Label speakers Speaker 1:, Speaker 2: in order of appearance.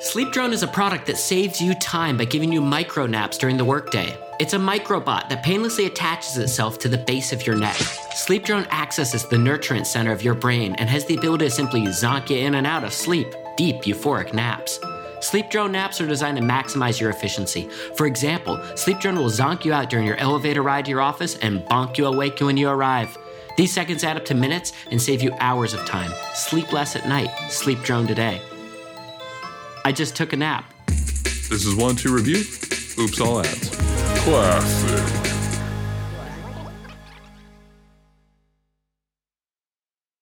Speaker 1: Sleep Drone is a product that saves you time by giving you micro naps during the workday. It's a microbot that painlessly attaches itself to the base of your neck. Sleep Drone accesses the nurturance center of your brain and has the ability to simply zonk you in and out of sleep, deep euphoric naps. Sleep Drone naps are designed to maximize your efficiency. For example, Sleep Drone will zonk you out during your elevator ride to your office and bonk you awake when you arrive. These seconds add up to minutes and save you hours of time. Sleep less at night. Sleep Drone today. I just took a nap.
Speaker 2: This is one two review. Oops, all ads. Classic.